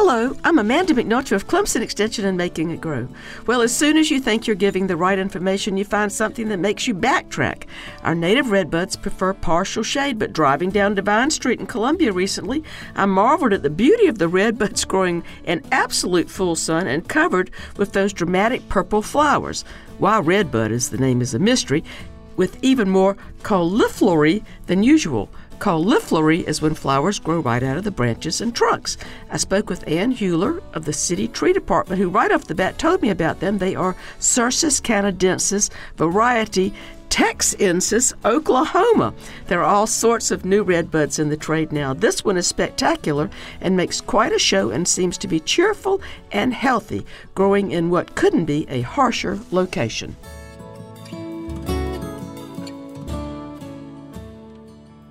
Hello, I'm Amanda McNulty of Clemson Extension and Making It Grow. Well, as soon as you think you're giving the right information, you find something that makes you backtrack. Our native redbuds prefer partial shade, but driving down Devine Street in Columbia recently, I marveled at the beauty of the redbuds growing in absolute full sun and covered with those dramatic purple flowers. Why redbud, as the name is a mystery, with even more cauliflory than usual. Cauliflory is when flowers grow right out of the branches and trunks. I spoke with Ann Hewler of the City Tree Department, who right off the bat told me about them. They are Cercis canadensis variety Texensis, Oklahoma. There are all sorts of new redbuds in the trade now. This one is spectacular and makes quite a show and seems to be cheerful and healthy, growing in what couldn't be a harsher location.